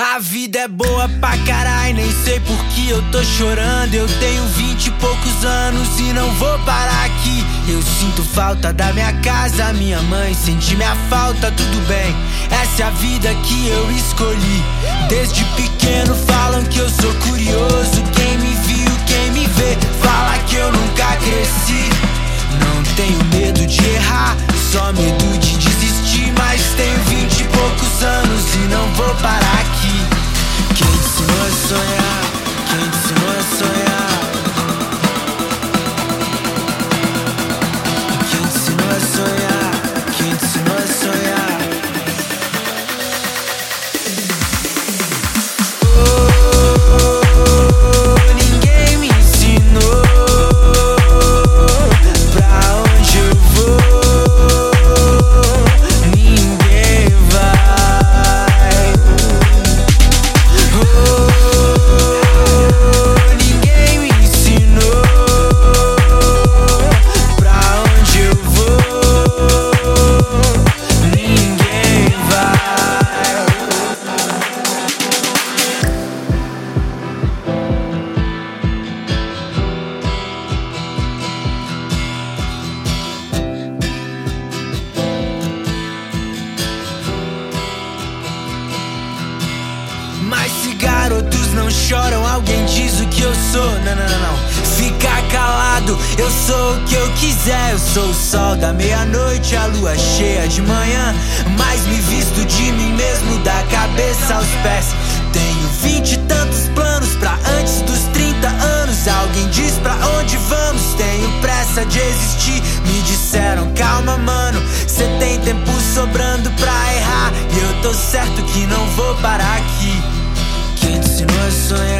A vida é boa pra caralho, nem sei por que eu tô chorando. Eu tenho vinte e poucos anos e não vou parar aqui. Eu sinto falta da minha casa, minha mãe sente minha falta, tudo bem. Essa é a vida que eu escolhi. Desde pequeno falam que eu sou curioso. Quem me viu, quem me vê, fala que eu nunca cresci. Não tenho medo de errar, só medo garotos não choram, alguém diz o que eu sou. Não, não, não, não. Fica calado, eu sou o que eu quiser. Eu sou o sol da meia-noite, a lua cheia de manhã. Mas me visto de mim mesmo, da cabeça aos pés. Tenho vinte e tantos planos pra antes dos 30 anos. Alguém diz pra onde vamos, tenho pressa de existir. Me disseram, calma, mano, cê tem tempo sobrando pra errar. E eu tô certo que não vou parar aqui. Quem te ensinou a sonhar?